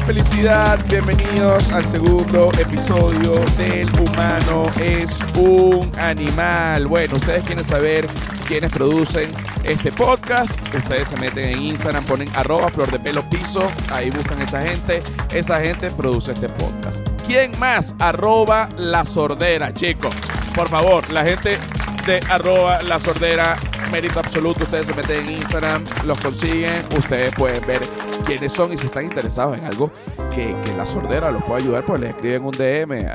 felicidad. Bienvenidos al segundo episodio del Humano es un animal. Bueno, ustedes quieren saber quiénes producen este podcast. Ustedes se meten en Instagram, ponen arroba flor de pelo piso. Ahí buscan esa gente. Esa gente produce este podcast. ¿Quién más? Arroba la sordera, chicos. Por favor, la gente de arroba la sordera, mérito absoluto. Ustedes se meten en Instagram, los consiguen. Ustedes pueden ver quiénes son y si están interesados en algo que, que la sordera los pueda ayudar, pues les escriben un DM,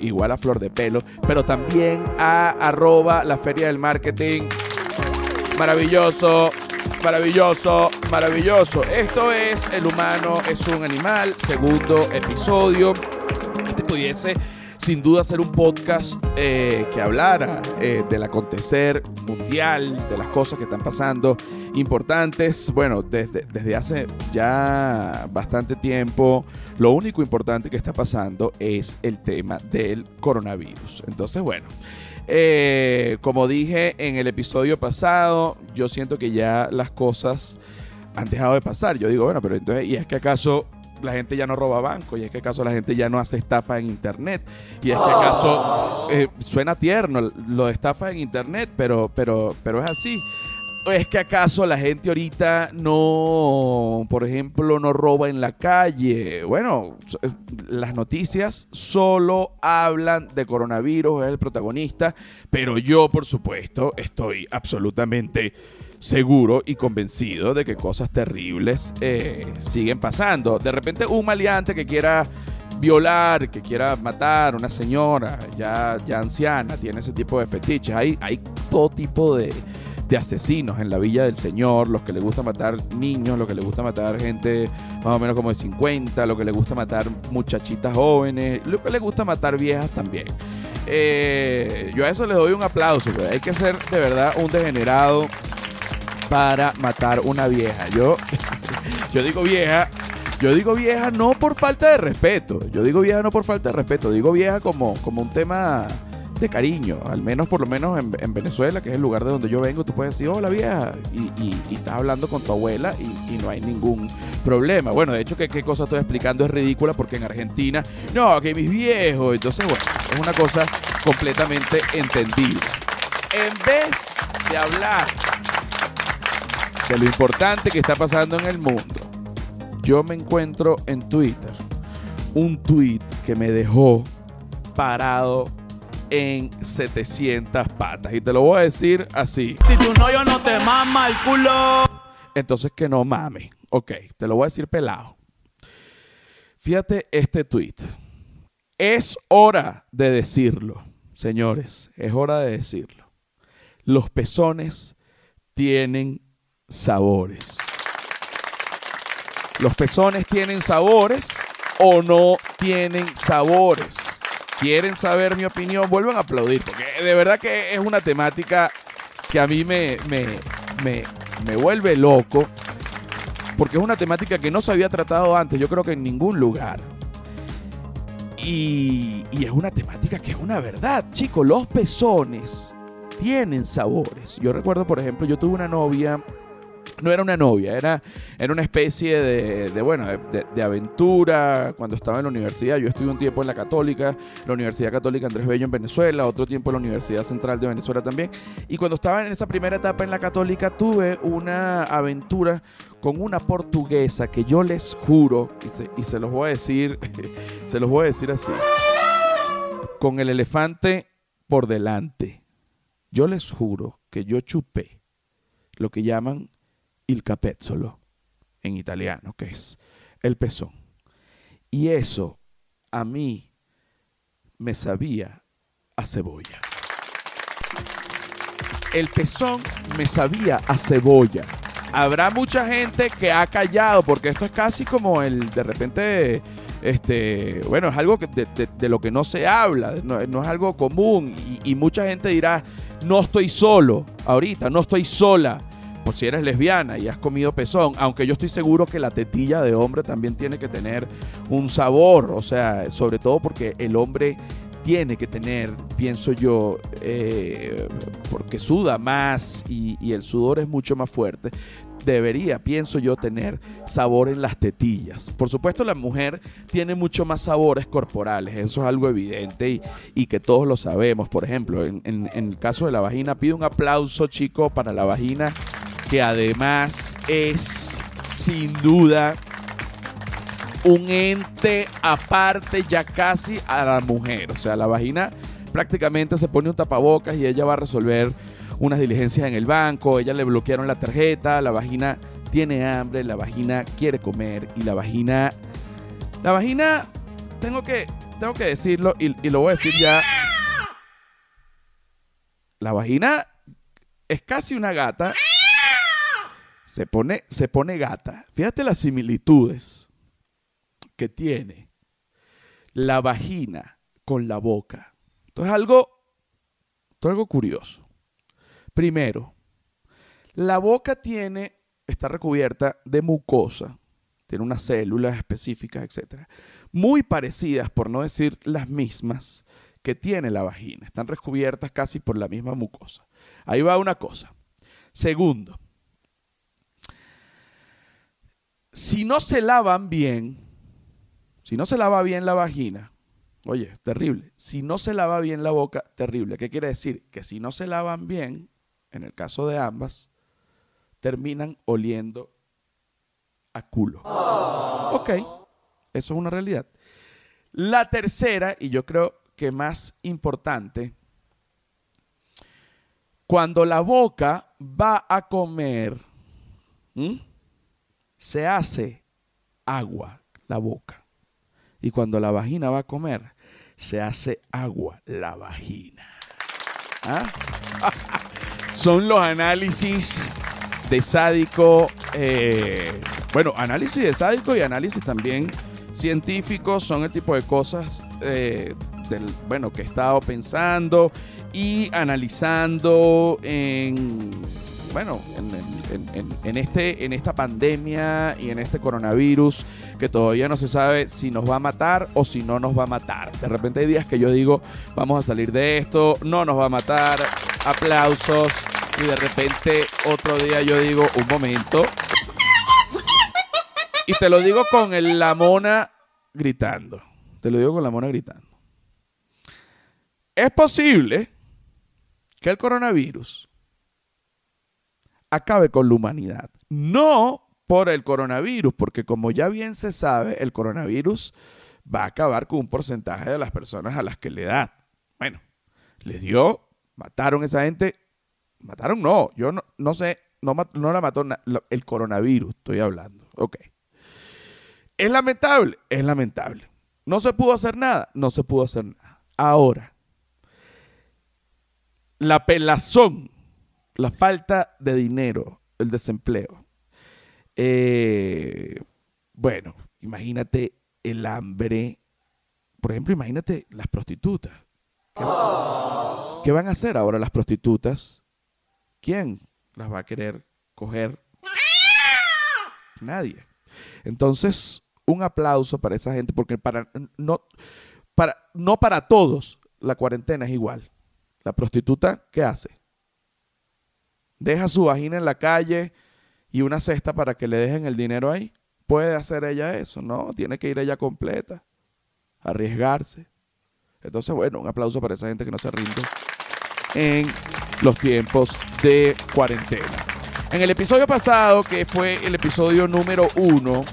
igual a Flor de Pelo, pero también a arroba la feria del marketing. Maravilloso, maravilloso, maravilloso. Esto es El humano es un animal, segundo episodio. Este pudiese sin duda ser un podcast eh, que hablara eh, del acontecer mundial, de las cosas que están pasando importantes. Bueno, desde, desde hace ya bastante tiempo, lo único importante que está pasando es el tema del coronavirus. Entonces, bueno. Eh, como dije en el episodio pasado, yo siento que ya las cosas han dejado de pasar. Yo digo, bueno, pero entonces, ¿y es que acaso la gente ya no roba banco? ¿Y es que acaso la gente ya no hace estafa en internet? ¿Y es que acaso eh, suena tierno lo de estafa en internet, pero, pero, pero es así? ¿O es que acaso la gente ahorita no, por ejemplo, no roba en la calle? Bueno, eh, las noticias solo hablan de coronavirus, es el protagonista, pero yo, por supuesto, estoy absolutamente seguro y convencido de que cosas terribles eh, siguen pasando. De repente un maleante que quiera violar, que quiera matar a una señora ya, ya anciana, tiene ese tipo de fetiches. Hay, hay todo tipo de, de asesinos en la Villa del Señor, los que le gusta matar niños, los que le gusta matar gente más o menos como de 50, los que le gusta matar muchachitas jóvenes, lo que le gusta matar viejas también. Eh, yo a eso le doy un aplauso, pues. hay que ser de verdad un degenerado para matar una vieja. Yo, yo digo vieja, yo digo vieja no por falta de respeto. Yo digo vieja no por falta de respeto. Digo vieja como, como un tema de cariño. Al menos, por lo menos en, en Venezuela, que es el lugar de donde yo vengo, tú puedes decir, hola vieja. Y, estás hablando con tu abuela y, y no hay ningún problema. Bueno, de hecho, que qué cosa estoy explicando es ridícula porque en Argentina, no, que mis viejos. Entonces, bueno, es una cosa completamente entendible. En vez de hablar de lo importante que está pasando en el mundo, yo me encuentro en Twitter un tweet que me dejó parado en 700 patas. Y te lo voy a decir así. Si tu novio no te mama el culo. Entonces que no mames. Ok, te lo voy a decir pelado. Fíjate este tweet. Es hora de decirlo, señores. Es hora de decirlo. Los pezones tienen sabores. Los pezones tienen sabores o no tienen sabores. ¿Quieren saber mi opinión? Vuelvan a aplaudir, porque de verdad que es una temática que a mí me, me, me, me vuelve loco, porque es una temática que no se había tratado antes, yo creo que en ningún lugar. Y, y es una temática que es una verdad, chicos, los pezones tienen sabores. Yo recuerdo, por ejemplo, yo tuve una novia no era una novia, era, era una especie de, bueno, de- de aventura cuando estaba en la universidad. Yo estuve un tiempo en la Católica, la Universidad Católica Andrés Bello en Venezuela, otro tiempo en la Universidad Central de Venezuela también. Y cuando estaba en esa primera etapa en la Católica, tuve una aventura con una portuguesa que yo les juro, y se, y se los voy a decir, se los voy a decir así, con el elefante por delante. Yo les juro que yo chupé lo que llaman il capezzolo en italiano, que es el pezón. Y eso a mí me sabía a cebolla. El pezón me sabía a cebolla. Habrá mucha gente que ha callado, porque esto es casi como el de repente, este, bueno, es algo que de, lo que no se habla, no, no es algo común. Y, y mucha gente dirá, no estoy solo ahorita, no estoy sola. Si eres lesbiana y has comido pezón, aunque yo estoy seguro que la tetilla de hombre también tiene que tener un sabor, o sea, sobre todo porque el hombre tiene que tener, pienso yo, eh, porque suda más y, el sudor es mucho más fuerte, debería, pienso yo, tener sabor en las tetillas. Por supuesto, la mujer tiene mucho más sabores corporales, eso es algo evidente y, y que todos lo sabemos. Por ejemplo, en, en- en el caso de la vagina, pido un aplauso, chico, para la vagina, que además es, sin duda, un ente aparte ya casi a la mujer. O sea, la vagina prácticamente se pone un tapabocas y ella va a resolver unas diligencias en el banco, ella le bloquearon la tarjeta, la vagina tiene hambre, la vagina quiere comer y la vagina... La vagina, tengo que, tengo que decirlo y, y lo voy a decir ya. La vagina es casi una gata. Se pone, se pone gata. Fíjate las similitudes que tiene la vagina con la boca. Esto es algo, esto es algo curioso. Primero, la boca tiene, está recubierta de mucosa, tiene unas células específicas, etc. Muy parecidas, por no decir las mismas, que tiene la vagina. Están recubiertas casi por la misma mucosa. Ahí va una cosa. Segundo, si no se lavan bien, si no se lava bien la vagina, oye, terrible. Si no se lava bien la boca, terrible. ¿Qué quiere decir? Que si no se lavan bien, en el caso de ambas, terminan oliendo a culo. Ok, eso es una realidad. La tercera, y yo creo que más importante, cuando la boca va a comer. Se hace agua la boca. Y cuando la vagina va a comer, se hace agua la vagina. ¿Ah? Son los análisis de sádico, eh, bueno, análisis de sádico y análisis también científicos son el tipo de cosas eh, del, bueno, que he estado pensando y analizando en, bueno, en, este, en esta pandemia y en este coronavirus que todavía no se sabe si nos va a matar o si no nos va a matar. De repente hay días que yo digo, vamos a salir de esto, no nos va a matar, aplausos, y de repente otro día yo digo, un momento. Y te lo digo con la mona gritando. Te lo digo con la mona gritando. Es posible que el coronavirus acabe con la humanidad. No por el coronavirus, porque como ya bien se sabe, el coronavirus va a acabar con un porcentaje de las personas a las que le da. Bueno, les dio, mataron a esa gente, mataron no, yo no, no sé, no, no la mató el coronavirus, estoy hablando. Ok. Es lamentable, es lamentable. No se pudo hacer nada, no se pudo hacer nada. Ahora, la pelazón, la falta de dinero, el desempleo. Eh, bueno, imagínate el hambre. Por ejemplo, imagínate las prostitutas. ¿Qué, qué van a hacer ahora las prostitutas? ¿Quién las va a querer coger? Nadie. Entonces, un aplauso para esa gente, porque para no, para, no para todos la cuarentena es igual. La prostituta, ¿qué hace? Deja su vagina en la calle y una cesta para que le dejen el dinero ahí. ¿Puede hacer ella eso? No, tiene que ir ella completa, arriesgarse. Entonces, bueno, un aplauso para esa gente que no se rinde en los tiempos de cuarentena. En el episodio pasado, que fue el episodio número uno,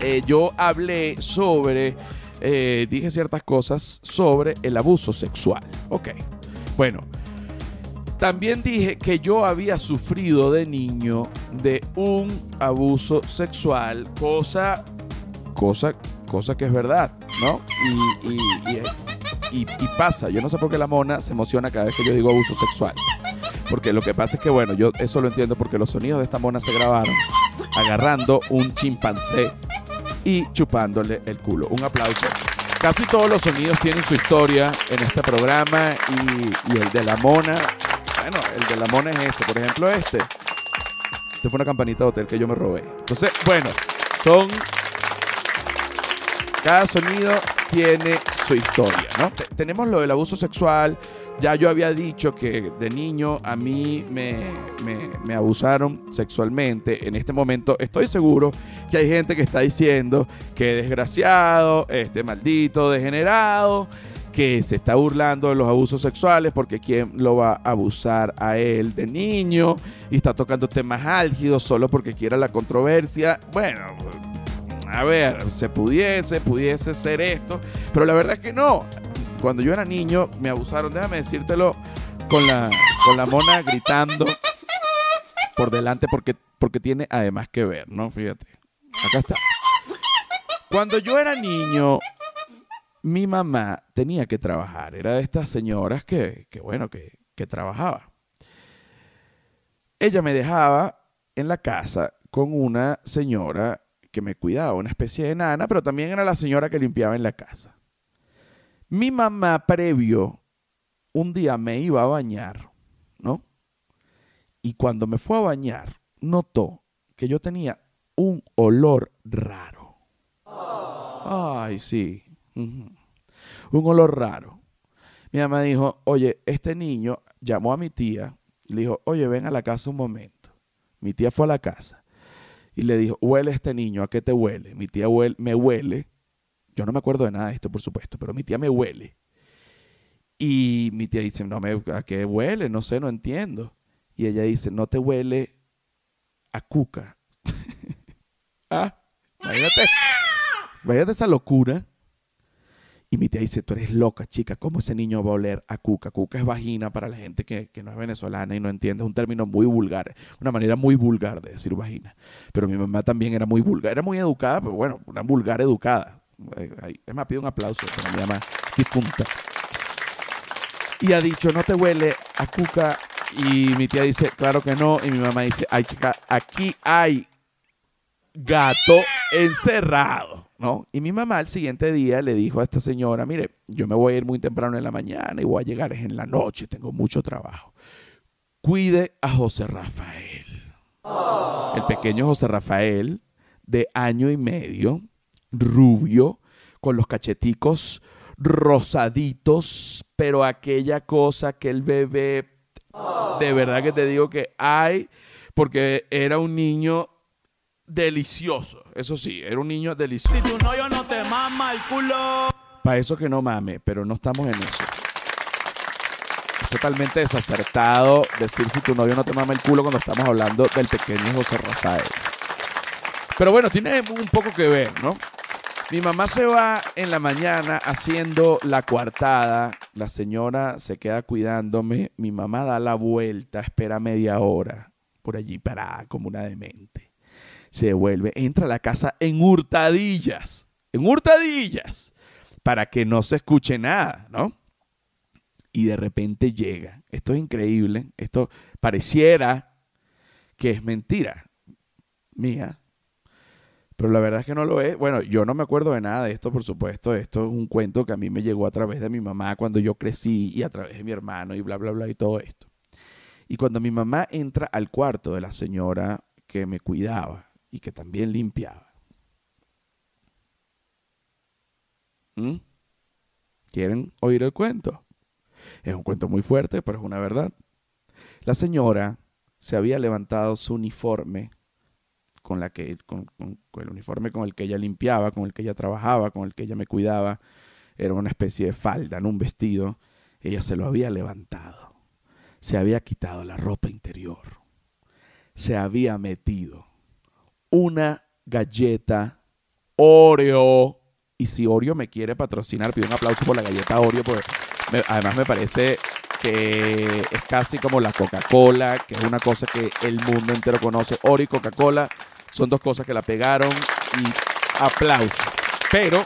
eh, yo hablé sobre, eh, dije ciertas cosas sobre el abuso sexual. Ok, bueno, también dije que yo había sufrido de niño de un abuso sexual, cosa, cosa, cosa que es verdad, ¿no? Y, y- pasa, yo no sé por qué la mona se emociona cada vez que yo digo abuso sexual. Porque lo que pasa es que, bueno, yo eso lo entiendo porque los sonidos de esta mona se grabaron agarrando un chimpancé y chupándole el culo. Un aplauso. Casi todos los sonidos tienen su historia en este programa y el de la mona, bueno, el de la mona es ese. Por ejemplo, este. Este fue una campanita de hotel que yo me robé. Entonces, bueno, son... Cada sonido tiene su historia, ¿no? Te- tenemos lo del abuso sexual. Ya yo había dicho que de niño a mí me, me- me abusaron sexualmente. En este momento estoy seguro que hay gente que está diciendo que desgraciado, este maldito, degenerado, que se está burlando de los abusos sexuales porque quién lo va a abusar a él de niño y está tocando temas álgidos solo porque quiera la controversia. Bueno, a ver, se pudiese, pudiese ser esto, pero la verdad es que no. Cuando yo era niño me abusaron, déjame decírtelo, con la, con la mona gritando por delante porque, porque tiene además que ver, ¿no? Fíjate, acá está. Cuando yo era niño, mi mamá tenía que trabajar, era de estas señoras que, que bueno, que, que trabajaba. Ella me dejaba en la casa con una señora que me cuidaba, una especie de nana, pero también era la señora que limpiaba en la casa. Mi mamá previo, un día me iba a bañar, ¿no? Y cuando me fue a bañar, notó que yo tenía un olor raro. Ay, sí. Un olor raro. Mi mamá dijo, oye, este niño llamó a mi tía, le dijo, oye, ven a la casa un momento. Mi tía fue a la casa y le dijo, huele este niño, ¿a qué te huele? Mi tía huele, me huele. Yo no me acuerdo de nada de esto, por supuesto, pero mi tía me huele. Y mi tía dice, no me, ¿a qué huele? No sé, no entiendo. Y ella dice, no te huele a cuca. ah, imagínate, imagínate esa locura. Y mi tía dice, tú eres loca, chica, ¿cómo ese niño va a oler a cuca? Cuca es vagina para la gente que, que no es venezolana y no entiende, es un término muy vulgar, una manera muy vulgar de decir vagina. Pero mi mamá también era muy vulgar, era muy educada, pero bueno, una vulgar educada. Eh, Es más, pido un aplauso para mi mamá difunta. Y ha dicho, no te huele a cuca. Y mi tía dice, claro que no. Y mi mamá dice, ay, chica, aquí hay gato encerrado, ¿no? Y mi mamá al siguiente día le dijo a esta señora, mire, yo me voy a ir muy temprano en la mañana y voy a llegar es en la noche, tengo mucho trabajo. Cuide a José Rafael. El pequeño José Rafael, de año y medio, rubio, con los cacheticos rosaditos, pero aquella cosa que el bebé, de verdad que te digo que hay, porque era un niño delicioso, eso sí, era un niño delicioso. Si tu novio no te mama el culo. Para eso que no mame, pero no estamos en eso. Es totalmente desacertado decir si tu novio no te mama el culo cuando estamos hablando del pequeño José Rafael. Pero bueno, tiene un poco que ver, ¿no? Mi mamá se va en la mañana haciendo la coartada, la señora se queda cuidándome, mi mamá da la vuelta, espera media hora, por allí parada como una demente. Se vuelve, entra a la casa en hurtadillas, en hurtadillas, para que no se escuche nada, ¿no? Y de repente llega. Esto es increíble, esto pareciera que es mentira mía, pero la verdad es que no lo es. Bueno, yo no me acuerdo de nada de esto, por supuesto. Esto es un cuento que a mí me llegó a través de mi mamá cuando yo crecí y a través de mi hermano y bla, bla, bla y todo esto. Y cuando mi mamá entra al cuarto de la señora que me cuidaba y que también limpiaba. ¿Mm? ¿Quieren oír el cuento? Es un cuento muy fuerte, pero es una verdad. La señora se había levantado su uniforme con que con el uniforme con el que ella limpiaba, con el que ella trabajaba, con el que ella me cuidaba, era una especie de falda, no un vestido. Ella se lo había levantado. Se había quitado la ropa interior. Se había metido una galleta Oreo. Y si Oreo me quiere patrocinar, pido un aplauso por la galleta Oreo, porque además me parece que es casi como la Coca-Cola, que es una cosa que el mundo entero conoce. Oreo y Coca-Cola son dos cosas que la pegaron y aplauso. Pero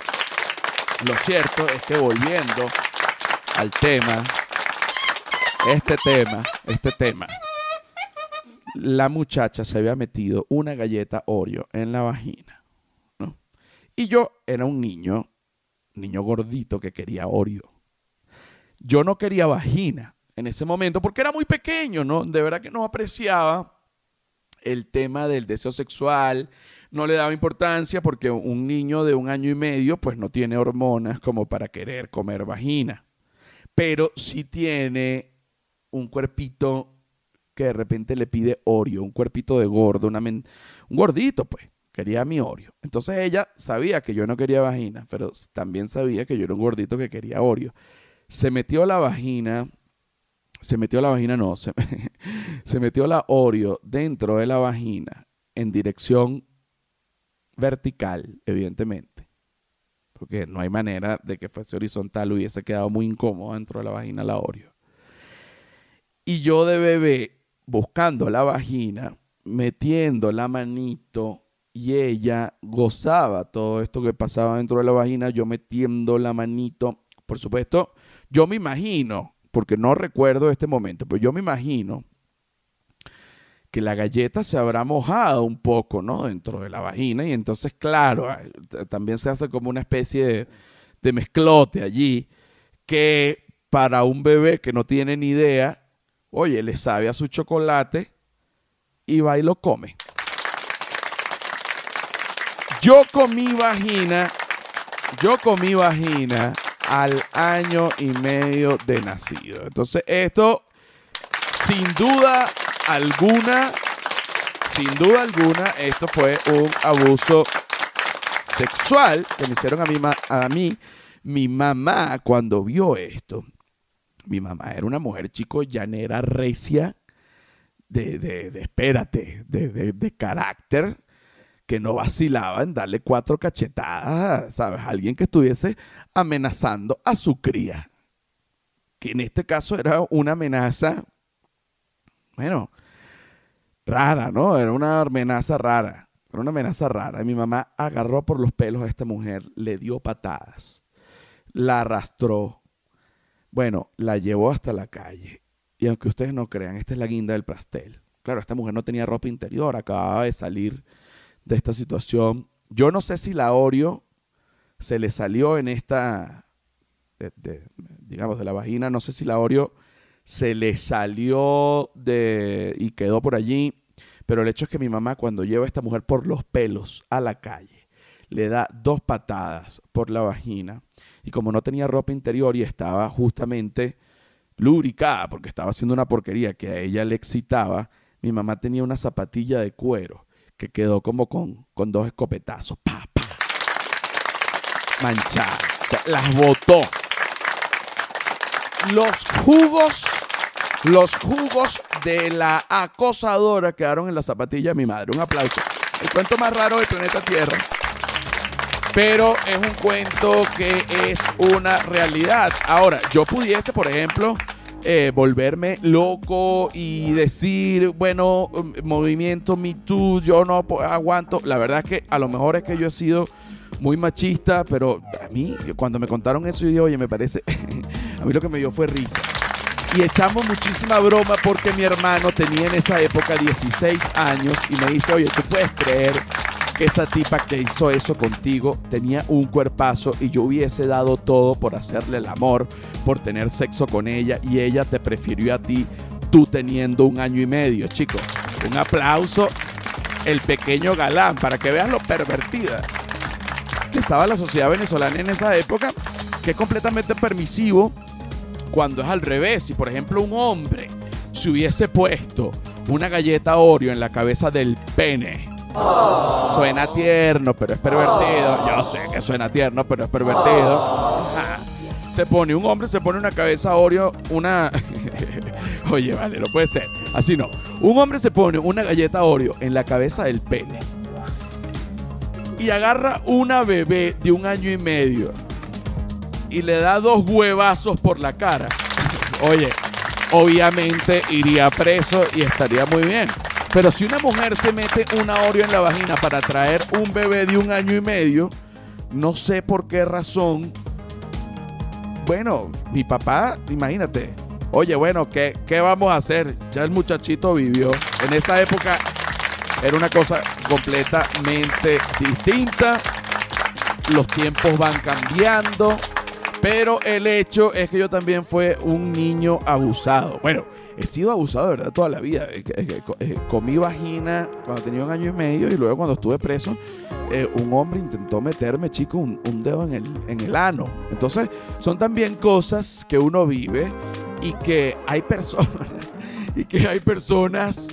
lo cierto es que volviendo al tema, este tema, este tema, la muchacha se había metido una galleta Oreo en la vagina. ¿no? Y yo era un niño, niño gordito que quería Oreo. Yo no quería vagina en ese momento porque era muy pequeño, ¿no? De verdad que no apreciaba el tema del deseo sexual, no le daba importancia porque un niño de un año y medio pues no tiene hormonas como para querer comer vagina. Pero sí tiene un cuerpito que de repente le pide Oreo, un cuerpito de gordo, una un gordito pues, quería mi Oreo. Entonces ella sabía que yo no quería vagina, pero también sabía que yo era un gordito que quería Oreo. Se metió la vagina, se metió la vagina, no, se, se metió la Oreo dentro de la vagina en dirección vertical, evidentemente. Porque no hay manera de que fuese horizontal, hubiese quedado muy incómodo dentro de la vagina la Oreo. Y yo de bebé, buscando la vagina, metiendo la manito, y ella gozaba todo esto que pasaba dentro de la vagina, yo metiendo la manito. Por supuesto, yo me imagino, porque no recuerdo este momento, pero yo me imagino que la galleta se habrá mojado un poco, ¿no? Dentro de la vagina y entonces, claro, también se hace como una especie de, mezclote allí que para un bebé que no tiene ni idea, oye, le sabe a su chocolate y va y lo come. Yo comí vagina, yo comí vagina al año y medio de nacido. Entonces esto, sin duda alguna, sin duda alguna, esto fue un abuso sexual que me hicieron a mí, a mí mi mamá cuando vio esto. Mi mamá era una mujer chico llanera, recia, de, de, de espérate, de, de, de carácter que no vacilaba en darle cuatro cachetadas, ¿sabes? Alguien que estuviese amenazando a su cría. Que en este caso era una amenaza, bueno, rara, ¿no? Era una amenaza rara. Era una amenaza rara. Y mi mamá agarró por los pelos a esta mujer, le dio patadas, la arrastró. Bueno, la llevó hasta la calle. Y aunque ustedes no crean, esta es la guinda del pastel. Claro, esta mujer no tenía ropa interior, acababa de salir de esta situación. Yo no sé si la Oreo se le salió en esta, digamos, de la vagina, no sé si la Oreo se le salió de y quedó por allí, pero el hecho es que mi mamá cuando lleva a esta mujer por los pelos a la calle, le da dos patadas por la vagina y como no tenía ropa interior y estaba justamente lubricada porque estaba haciendo una porquería que a ella le excitaba, mi mamá tenía una zapatilla de cuero que quedó como con, con dos escopetazos. Pa, pa. Manchada. O sea, las botó. Los jugos, los jugos de la acosadora quedaron en la zapatilla de mi madre. Un aplauso. El cuento más raro del planeta Tierra. Pero es un cuento que es una realidad. Ahora, yo pudiese, por ejemplo, eh, volverme loco y decir, bueno, movimiento Me Too, yo no aguanto. La verdad es que a lo mejor es que yo he sido muy machista, pero a mí, cuando me contaron eso, yo dije, oye, me parece, a mí lo que me dio fue risa. Y echamos muchísima broma porque mi hermano tenía en esa época 16 años y me dice, oye, ¿tú puedes creer esa tipa que hizo eso contigo tenía un cuerpazo y yo hubiese dado todo por hacerle el amor, por tener sexo con ella y ella te prefirió a ti, tú teniendo un año y medio, chicos. Un aplauso, el pequeño galán, para que veas lo pervertida que estaba la sociedad venezolana en esa época, que es completamente permisivo cuando es al revés. Si por ejemplo un hombre se hubiese puesto una galleta Oreo en la cabeza del pene, Suena tierno, pero es pervertido. Yo sé que suena tierno, pero es pervertido. Se pone, un hombre se pone una cabeza Oreo, una... Oye, vale, no puede ser. Así no. Un hombre se pone una galleta Oreo en la cabeza del pene. Y agarra una bebé de un año y medio. Y le da dos huevazos por la cara. Oye, obviamente iría preso y estaría muy bien. Pero si una mujer se mete una Oreo en la vagina para traer un bebé de un año y medio, no sé por qué razón. Bueno, mi papá, imagínate. Oye, bueno, ¿qué, ¿qué vamos a hacer? Ya el muchachito vivió. En esa época era una cosa completamente distinta. Los tiempos van cambiando. Pero el hecho es que yo también fue un niño abusado. Bueno, he sido abusado verdad toda la vida. Eh, eh, eh, comí vagina cuando tenía un año y medio y luego cuando estuve preso, un hombre intentó meterme, chico, un, dedo en el, en el ano. Entonces, son también cosas que uno vive y que hay personas, y que hay personas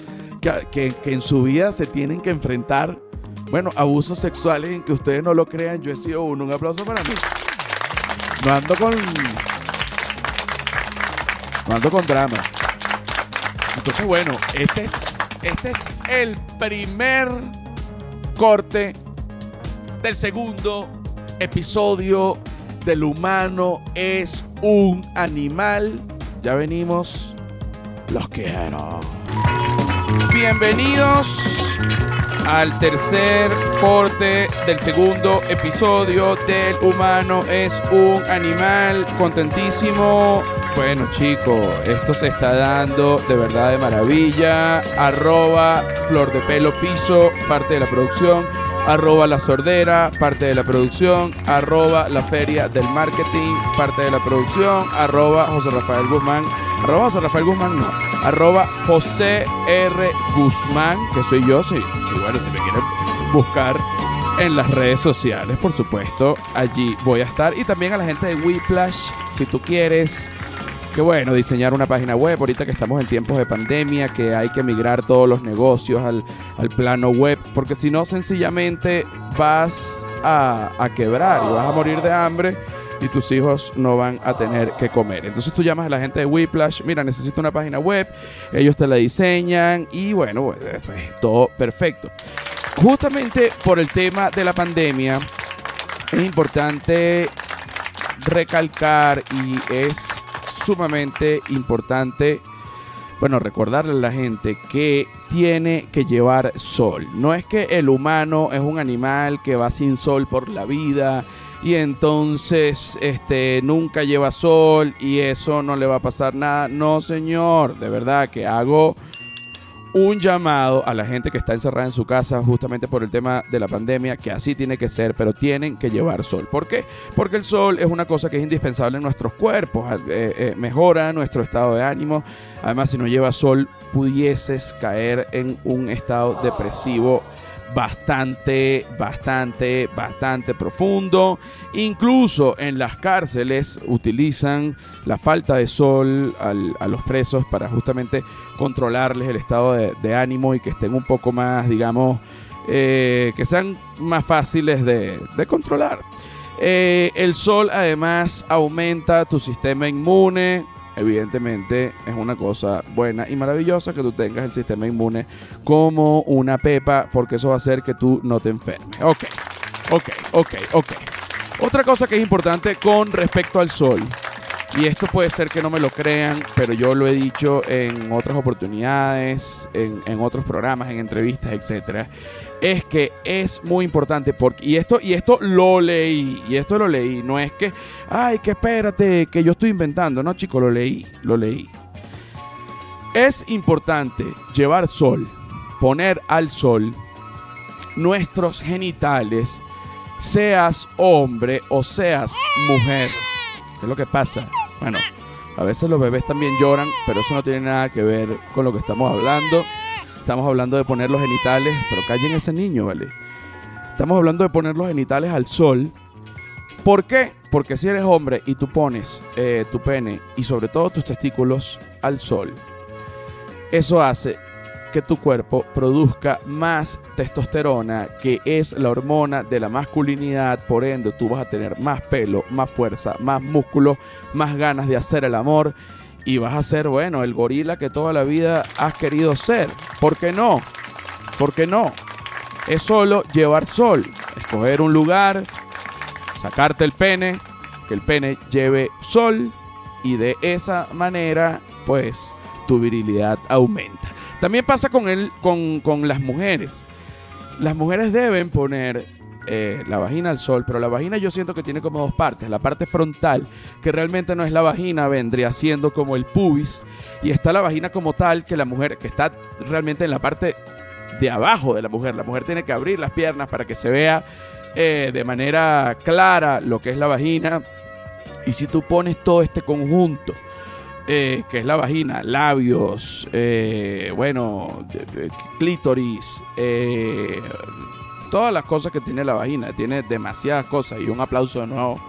que, que en su vida se tienen que enfrentar bueno, abusos sexuales en que ustedes no lo crean, yo he sido uno. Un aplauso para mí. No ando con. No ando con drama. Entonces, bueno, este es, este es el primer corte del segundo episodio del humano es un animal. Ya venimos. Los quiero. Bienvenidos al tercer corte del segundo episodio del humano es un animal contentísimo. Bueno chicos, esto se está dando de verdad de maravilla. Arroba Flor de Pelo Piso, parte de la producción. Arroba La Sordera, parte de la producción. Arroba La Feria del Marketing, parte de la producción. Arroba José Rafael Guzmán. Arroba José Rafael Guzmán no. Arroba José R. Guzmán, que soy yo, sí bueno, si me quieren buscar en las redes sociales, por supuesto, allí voy a estar. Y también a la gente de Whiplash, si tú quieres, que bueno, diseñar una página web, ahorita que estamos en tiempos de pandemia, que hay que migrar todos los negocios al, plano web, porque si no, sencillamente vas a, a quebrar y vas a morir de hambre y tus hijos no van a tener que comer. Entonces tú llamas a la gente de Whiplash, mira, necesito una página web, ellos te la diseñan y bueno, pues, pues, todo perfecto. Justamente por el tema de la pandemia, es importante recalcar y es sumamente importante, bueno, recordarle a la gente que tiene que llevar sol. No es que el humano es un animal que va sin sol por la vida y entonces este nunca lleva sol y eso no le va a pasar nada. No, señor, de verdad que hago un llamado a la gente que está encerrada en su casa justamente por el tema de la pandemia, que así tiene que ser, pero tienen que llevar sol. ¿Por qué? Porque el sol es una cosa que es indispensable en nuestros cuerpos, eh, eh, mejora nuestro estado de ánimo. Además, si no lleva sol, pudieses caer en un estado depresivo bastante, bastante, bastante profundo. Incluso en las cárceles utilizan la falta de sol a los presos para justamente controlarles el estado de, ánimo y que estén un poco más, digamos, eh, que sean más fáciles de, controlar. Eh, el sol además aumenta tu sistema inmune, evidentemente es una cosa buena y maravillosa que tú tengas el sistema inmune como una pepa, porque eso va a hacer que tú no te enfermes. Ok, ok, ok, ok. Otra cosa que es importante con respecto al sol, y esto puede ser que no me lo crean, pero yo lo he dicho en otras oportunidades, en, en otros programas, en entrevistas, etcétera, es que es muy importante porque y esto y esto lo leí y esto lo leí no es que ay que espérate que yo estoy inventando no chico lo leí lo leí. Es importante llevar sol poner al sol nuestros genitales seas hombre o seas mujer. ¿qué es lo que pasa? bueno a veces los bebés también lloran pero eso no tiene nada que ver con lo que estamos hablando Estamos hablando de poner los genitales, pero callen ese niño, ¿vale? Estamos hablando de poner los genitales al sol. ¿Por qué? Porque si eres hombre y tú pones eh, tu pene y sobre todo tus testículos al sol, eso hace que tu cuerpo produzca más testosterona, que es la hormona de la masculinidad, por ende tú vas a tener más pelo, más fuerza, más músculo, más ganas de hacer el amor y vas a ser, bueno, el gorila que toda la vida has querido ser. ¿Por qué no? ¿Por qué no? Es solo llevar sol, escoger un lugar, sacarte el pene, que el pene lleve sol y de esa manera, pues, tu virilidad aumenta. También pasa con, el, con, con las mujeres. Las mujeres deben poner eh, la vagina al sol, pero la vagina yo siento que tiene como dos partes. La parte frontal, que realmente no es la vagina, vendría siendo como el pubis, y está la vagina como tal, que la mujer, que está realmente en la parte de abajo de la mujer. La mujer tiene que abrir las piernas para que se vea eh, de manera clara lo que es la vagina. Y si tú pones todo este conjunto, eh, que es la vagina, labios, bueno, clítoris, todas las cosas que tiene la vagina, tiene demasiadas cosas y un aplauso de nuevo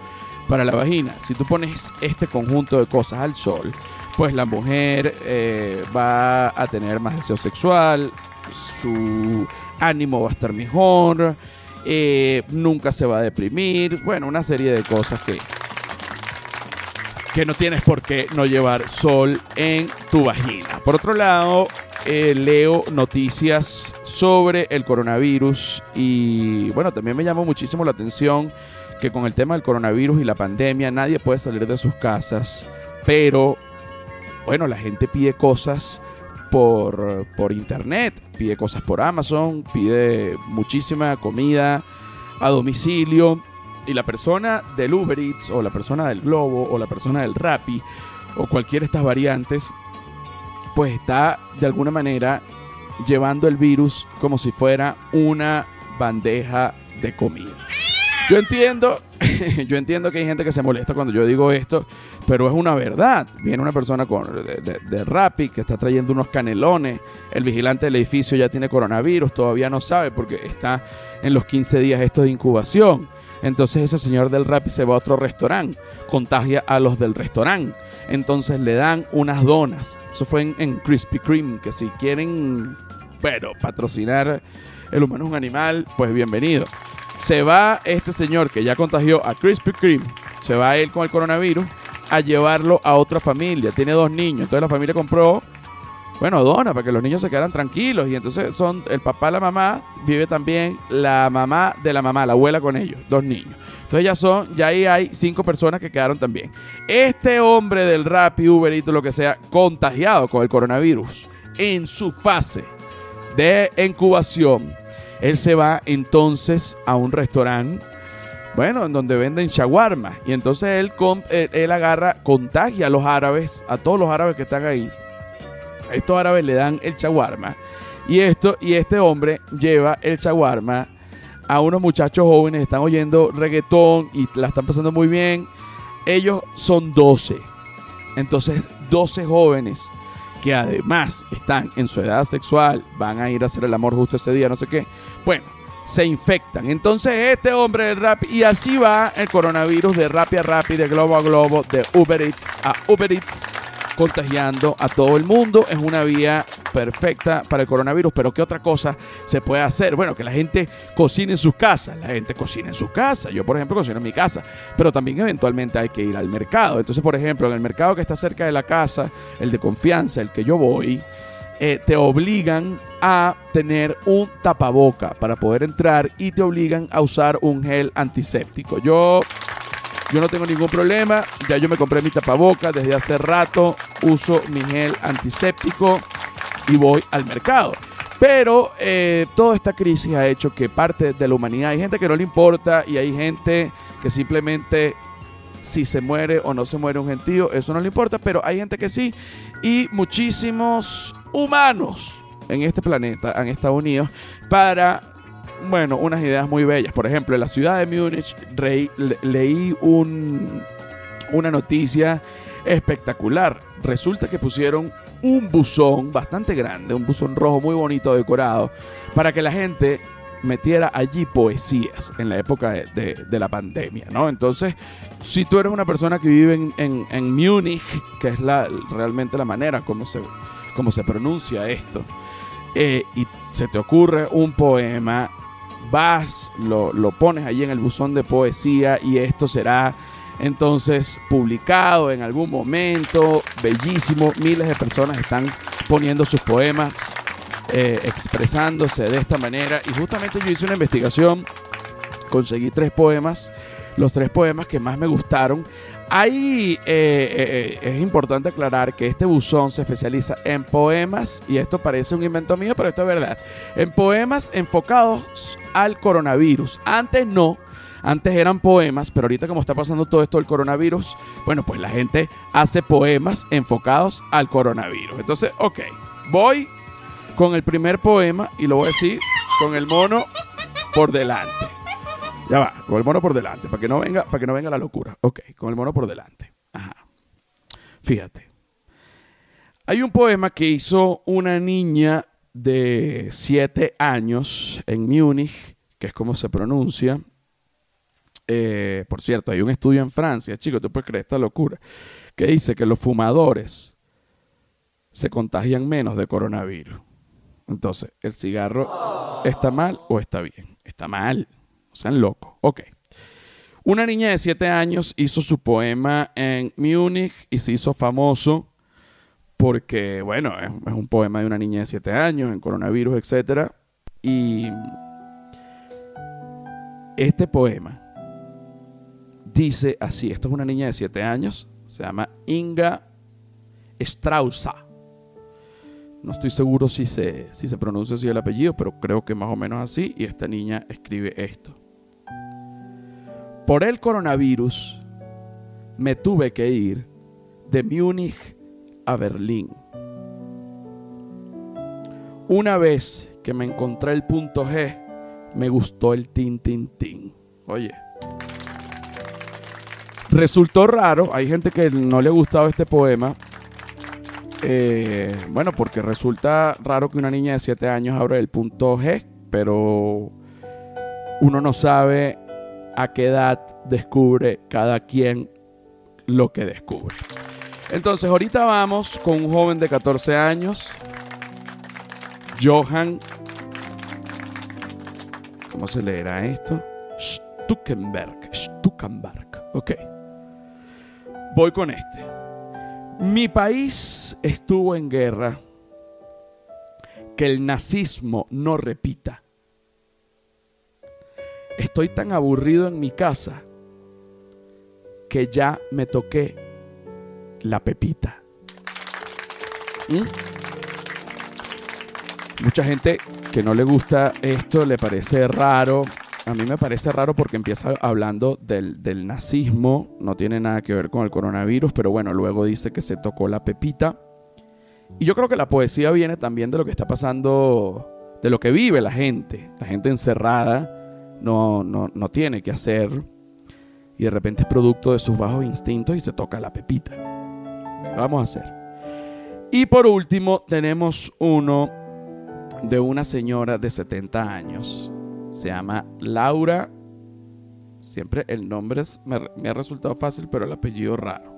para la vagina. Si tú pones este conjunto de cosas al sol, pues la mujer va a tener más deseo sexual, su ánimo va a estar mejor, nunca se va a deprimir, bueno, una serie de cosas que, que no tienes por qué no llevar sol en tu vagina. Por otro lado, eh, leo noticias sobre el coronavirus y bueno, también me llamó muchísimo la atención que con el tema del coronavirus y la pandemia nadie puede salir de sus casas, pero bueno, la gente pide cosas por, por internet, pide cosas por Amazon, pide muchísima comida a domicilio y la persona del Uber Eats o la persona del Globo o la persona del Rappi o cualquiera de estas variantes, pues está de alguna manera llevando el virus como si fuera una bandeja de comida. Yo entiendo, yo entiendo que hay gente que se molesta cuando yo digo esto, pero es una verdad. Viene una persona con, de, de, Rappi que está trayendo unos canelones. El vigilante del edificio ya tiene coronavirus, todavía no sabe porque está en los 15 días esto de incubación. Entonces ese señor del rap se va a otro restaurante, contagia a los del restaurante. Entonces le dan unas donas. Eso fue en, en Krispy Kreme, que si quieren, bueno, patrocinar el humano es un animal, pues bienvenido. Se va este señor que ya contagió a Krispy Kreme, se va él con el coronavirus a llevarlo a otra familia. Tiene dos niños, entonces la familia compró bueno, dona para que los niños se quedaran tranquilos. Y entonces son el papá, la mamá, vive también la mamá de la mamá, la abuela con ellos, dos niños. Entonces ya son, ya ahí hay cinco personas que quedaron también. Este hombre del rap, y todo lo que sea, contagiado con el coronavirus en su fase de incubación, él se va entonces a un restaurante bueno, en donde venden shawarma. Y entonces él, él, agarra, contagia a los árabes, a todos los árabes que están ahí, estos árabes le dan el chaguarma. Y, esto, y este hombre lleva el chaguarma a unos muchachos jóvenes, están oyendo reggaetón y la están pasando muy bien. Ellos son 12. Entonces, 12 jóvenes que además están en su edad sexual, van a ir a hacer el amor justo ese día, no sé qué. Bueno, se infectan. Entonces, este hombre del rap, y así va el coronavirus de rap a rap, de globo a globo, de Uber Eats a Uber Eats contagiando a todo el mundo. Es una vía perfecta para el coronavirus, pero ¿qué otra cosa se puede hacer? Bueno, que la gente cocine en sus casas, la gente cocina en sus casas. Yo, por ejemplo, cocino en mi casa, pero también eventualmente hay que ir al mercado. Entonces, por ejemplo, en el mercado que está cerca de la casa, el de confianza, el que yo voy, eh, te obligan a tener un tapaboca para poder entrar y te obligan a usar un gel antiséptico. Yo yo no tengo ningún problema, ya yo me compré mi tapaboca, desde hace rato uso mi gel antiséptico y voy al mercado. Pero eh, toda esta crisis ha hecho que parte de la humanidad, hay gente que no le importa y hay gente que simplemente si se muere o no se muere un gentío, eso no le importa, pero hay gente que sí. Y muchísimos humanos en este planeta han estado unidos para bueno, unas ideas muy bellas. Por ejemplo, en la ciudad de Múnich leí un, una noticia espectacular. Resulta que pusieron un buzón bastante grande, un buzón rojo muy bonito decorado, para que la gente metiera allí poesías en la época de, la pandemia, ¿no? Entonces, si tú eres una persona que vive en, Múnich, que es realmente la manera como se, como se pronuncia esto, eh, y se te ocurre un poema vas, lo, pones allí en el buzón de poesía y esto será entonces publicado en algún momento, bellísimo, miles de personas están poniendo sus poemas, eh, expresándose de esta manera. Y justamente yo hice una investigación, conseguí tres poemas, los tres poemas que más me gustaron Ahí eh, eh, es importante aclarar que este buzón se especializa en poemas, y esto parece un invento mío, pero esto es verdad, en poemas enfocados al coronavirus. Antes no, antes eran poemas, pero ahorita como está pasando todo esto del coronavirus, bueno, pues la gente hace poemas enfocados al coronavirus. Entonces, ok, voy con el primer poema y lo voy a decir con el mono por delante. Ya va, con el mono por delante, para que no venga, para que no venga la locura. Ok, con el mono por delante. Ajá. Fíjate. Hay un poema que hizo una niña de 7 años en Múnich, que es como se pronuncia. Eh, por cierto, hay un estudio en Francia, chicos, tú puedes creer esta locura, que dice que los fumadores se contagian menos de coronavirus. Entonces, ¿el cigarro está mal o está bien? Está mal. Sean locos. Ok. Una niña de 7 años hizo su poema en Múnich y se hizo famoso porque, bueno, es, un poema de una niña de 7 años en coronavirus, etc. Y este poema dice así, esto es una niña de 7 años, se llama Inga Straussa. No estoy seguro si se, si se pronuncia así el apellido, pero creo que más o menos así. Y esta niña escribe esto. Por el coronavirus me tuve que ir de Múnich a Berlín. Una vez que me encontré el punto G, me gustó el tin, tin, tin. Oye. Resultó raro, hay gente que no le ha gustado este poema. Eh, bueno, porque resulta raro que una niña de 7 años abra el punto G, pero uno no sabe a qué edad descubre cada quien lo que descubre. Entonces, ahorita vamos con un joven de 14 años, Johann. ¿Cómo se leerá esto? Stuckenberg. Stuckenberg. Ok. Voy con este. Mi país estuvo en guerra. Que el nazismo no repita. Estoy tan aburrido en mi casa que ya me toqué la pepita. ¿Mm? Mucha gente que no le gusta esto le parece raro. A mí me parece raro porque empieza hablando del, del, nazismo, no tiene nada que ver con el coronavirus, pero bueno, luego dice que se tocó la pepita. Y yo creo que la poesía viene también de lo que está pasando, de lo que vive la gente. La gente encerrada no, no, no tiene que hacer y de repente es producto de sus bajos instintos y se toca la pepita. ¿Qué vamos a hacer? Y por último tenemos uno de una señora de 70 años. Se llama Laura. Siempre el nombre es, me, ha resultado fácil, pero el apellido raro.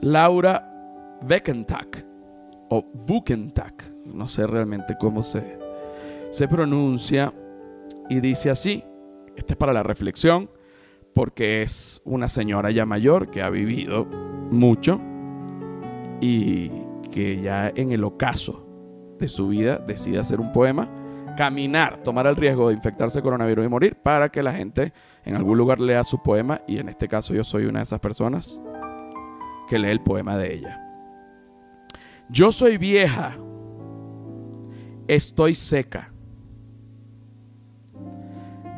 Laura Weckentag o Wukentag. No sé realmente cómo se, se pronuncia. Y dice así. Este es para la reflexión, porque es una señora ya mayor que ha vivido mucho y que ya en el ocaso de su vida decide hacer un poema, caminar, tomar el riesgo de infectarse coronavirus y morir para que la gente en algún lugar lea su poema y en este caso yo soy una de esas personas que lee el poema de ella. Yo soy vieja, estoy seca,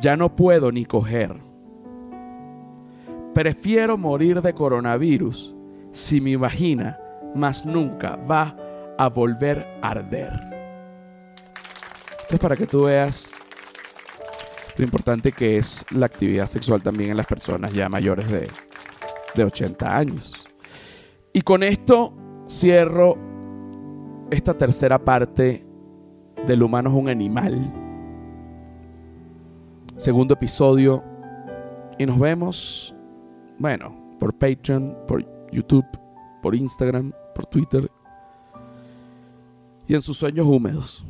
ya no puedo ni coger. Prefiero morir de coronavirus si mi vagina más nunca va a volver a arder. Esto es para que tú veas lo importante que es la actividad sexual también en las personas ya mayores de, de 80 años. Y con esto cierro esta tercera parte del humano es un animal. Segundo episodio. Y nos vemos, bueno, por Patreon, por YouTube, por Instagram, por Twitter y en sus sueños húmedos.